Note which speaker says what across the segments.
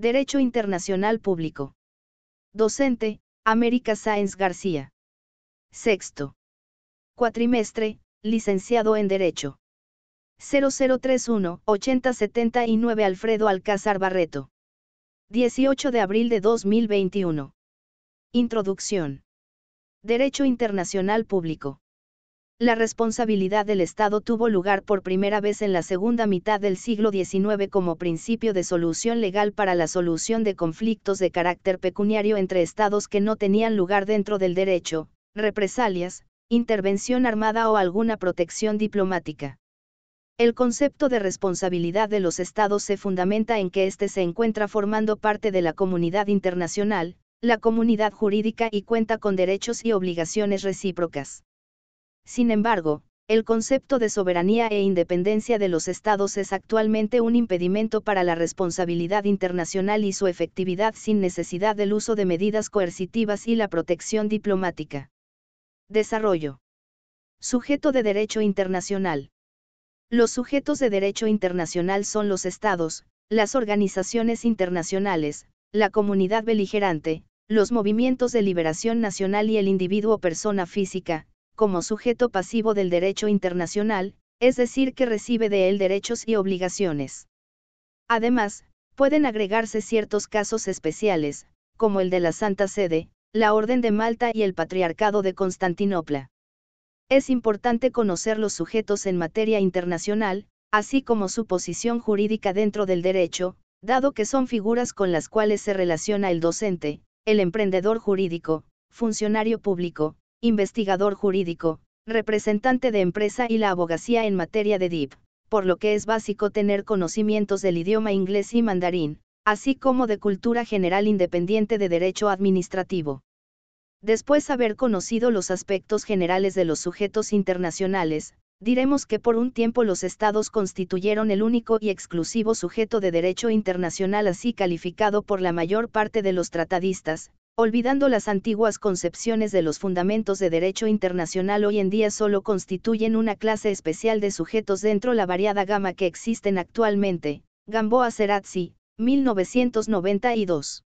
Speaker 1: Derecho Internacional Público. Docente, América Sáenz García. Sexto. Cuatrimestre, licenciado en Derecho. 0031-8079 Alfredo Alcázar Barreto. 18 de abril de 2021. Introducción. Derecho Internacional Público. La responsabilidad del Estado tuvo lugar por primera vez en la segunda mitad del siglo XIX como principio de solución legal para la solución de conflictos de carácter pecuniario entre estados que no tenían lugar dentro del derecho, represalias, intervención armada o alguna protección diplomática. El concepto de responsabilidad de los estados se fundamenta en que éste se encuentra formando parte de la comunidad internacional, la comunidad jurídica y cuenta con derechos y obligaciones recíprocas. Sin embargo, el concepto de soberanía e independencia de los estados es actualmente un impedimento para la responsabilidad internacional y su efectividad sin necesidad del uso de medidas coercitivas y la protección diplomática. Desarrollo. Sujeto de derecho internacional. Los sujetos de derecho internacional son los estados, las organizaciones internacionales, la comunidad beligerante, los movimientos de liberación nacional y el individuo persona física, como sujeto pasivo del derecho internacional, es decir, que recibe de él derechos y obligaciones. Además, pueden agregarse ciertos casos especiales, como el de la Santa Sede, la Orden de Malta y el Patriarcado de Constantinopla. Es importante conocer los sujetos en materia internacional, así como su posición jurídica dentro del derecho, dado que son figuras con las cuales se relaciona el docente, el emprendedor jurídico, funcionario público, investigador jurídico, representante de empresa y la abogacía en materia de DIP, por lo que es básico tener conocimientos del idioma inglés y mandarín, así como de cultura general independiente de derecho administrativo. Después haber conocido los aspectos generales de los sujetos internacionales, diremos que por un tiempo los estados constituyeron el único y exclusivo sujeto de derecho internacional así calificado por la mayor parte de los tratadistas, olvidando las antiguas concepciones de los fundamentos de derecho internacional hoy en día solo constituyen una clase especial de sujetos dentro la variada gama que existen actualmente, Gamboa Serazzi, 1992.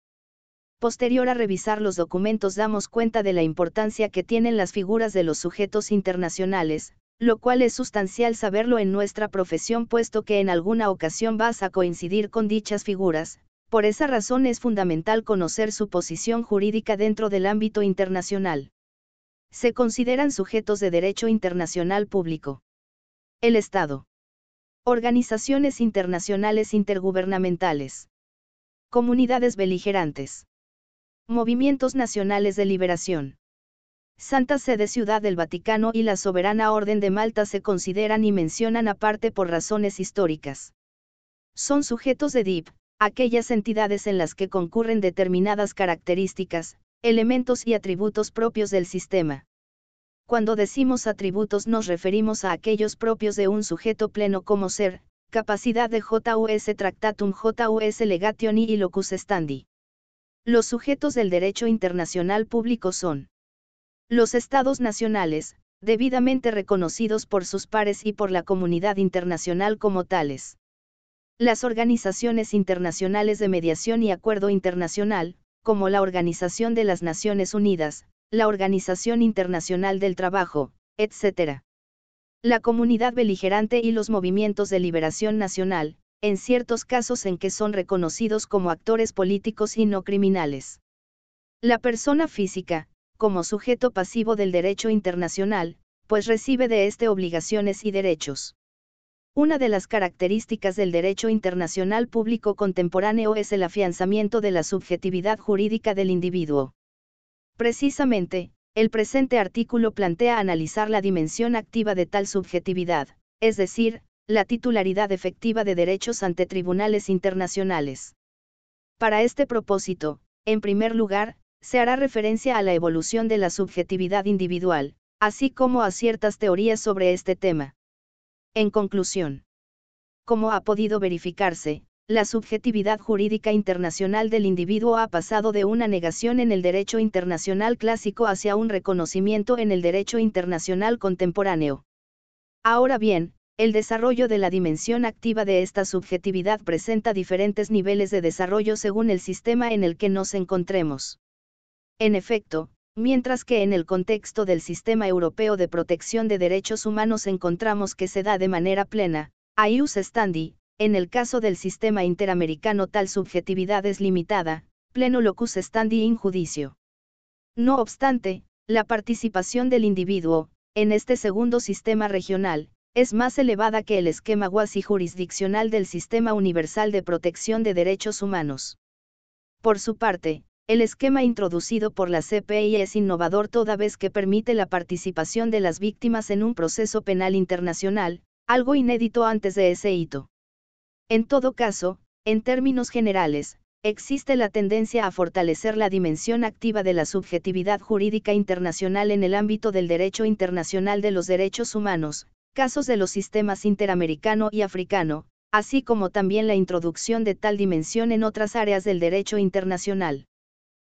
Speaker 1: Posterior a revisar los documentos damos cuenta de la importancia que tienen las figuras de los sujetos internacionales, lo cual es sustancial saberlo en nuestra profesión puesto que en alguna ocasión vas a coincidir con dichas figuras, por esa razón es fundamental conocer su posición jurídica dentro del ámbito internacional. Se consideran sujetos de derecho internacional público. El Estado. Organizaciones internacionales intergubernamentales. Comunidades beligerantes. Movimientos nacionales de liberación. Santa Sede Ciudad del Vaticano y la Soberana Orden de Malta se consideran y mencionan aparte por razones históricas. Son sujetos de DIP, aquellas entidades en las que concurren determinadas características, elementos y atributos propios del sistema. Cuando decimos atributos nos referimos a aquellos propios de un sujeto pleno como ser, capacidad de JUS Tractatum JUS Legationi y Locus Standi. Los sujetos del derecho internacional público son los estados nacionales, debidamente reconocidos por sus pares y por la comunidad internacional como tales. Las organizaciones internacionales de mediación y acuerdo internacional, como la Organización de las Naciones Unidas, la Organización Internacional del Trabajo, etc. La comunidad beligerante y los movimientos de liberación nacional, en ciertos casos en que son reconocidos como actores políticos y no criminales. La persona física, como sujeto pasivo del derecho internacional, pues recibe de éste obligaciones y derechos. Una de las características del derecho internacional público contemporáneo es el afianzamiento de la subjetividad jurídica del individuo. Precisamente, el presente artículo plantea analizar la dimensión activa de tal subjetividad, es decir, la titularidad efectiva de derechos ante tribunales internacionales. Para este propósito, en primer lugar, se hará referencia a la evolución de la subjetividad individual, así como a ciertas teorías sobre este tema. En conclusión, como ha podido verificarse, la subjetividad jurídica internacional del individuo ha pasado de una negación en el derecho internacional clásico hacia un reconocimiento en el derecho internacional contemporáneo. Ahora bien, el desarrollo de la dimensión activa de esta subjetividad presenta diferentes niveles de desarrollo según el sistema en el que nos encontremos. En efecto, mientras que en el contexto del sistema europeo de protección de derechos humanos encontramos que se da de manera plena, ius standi, en el caso del sistema interamericano tal subjetividad es limitada, pleno locus standi in judicio. No obstante, la participación del individuo, en este segundo sistema regional, es más elevada que el esquema cuasi jurisdiccional del Sistema Universal de Protección de Derechos Humanos. Por su parte, el esquema introducido por la CPI es innovador toda vez que permite la participación de las víctimas en un proceso penal internacional, algo inédito antes de ese hito. En todo caso, en términos generales, existe la tendencia a fortalecer la dimensión activa de la subjetividad jurídica internacional en el ámbito del derecho internacional de los derechos humanos, casos de los sistemas interamericano y africano, así como también la introducción de tal dimensión en otras áreas del derecho internacional.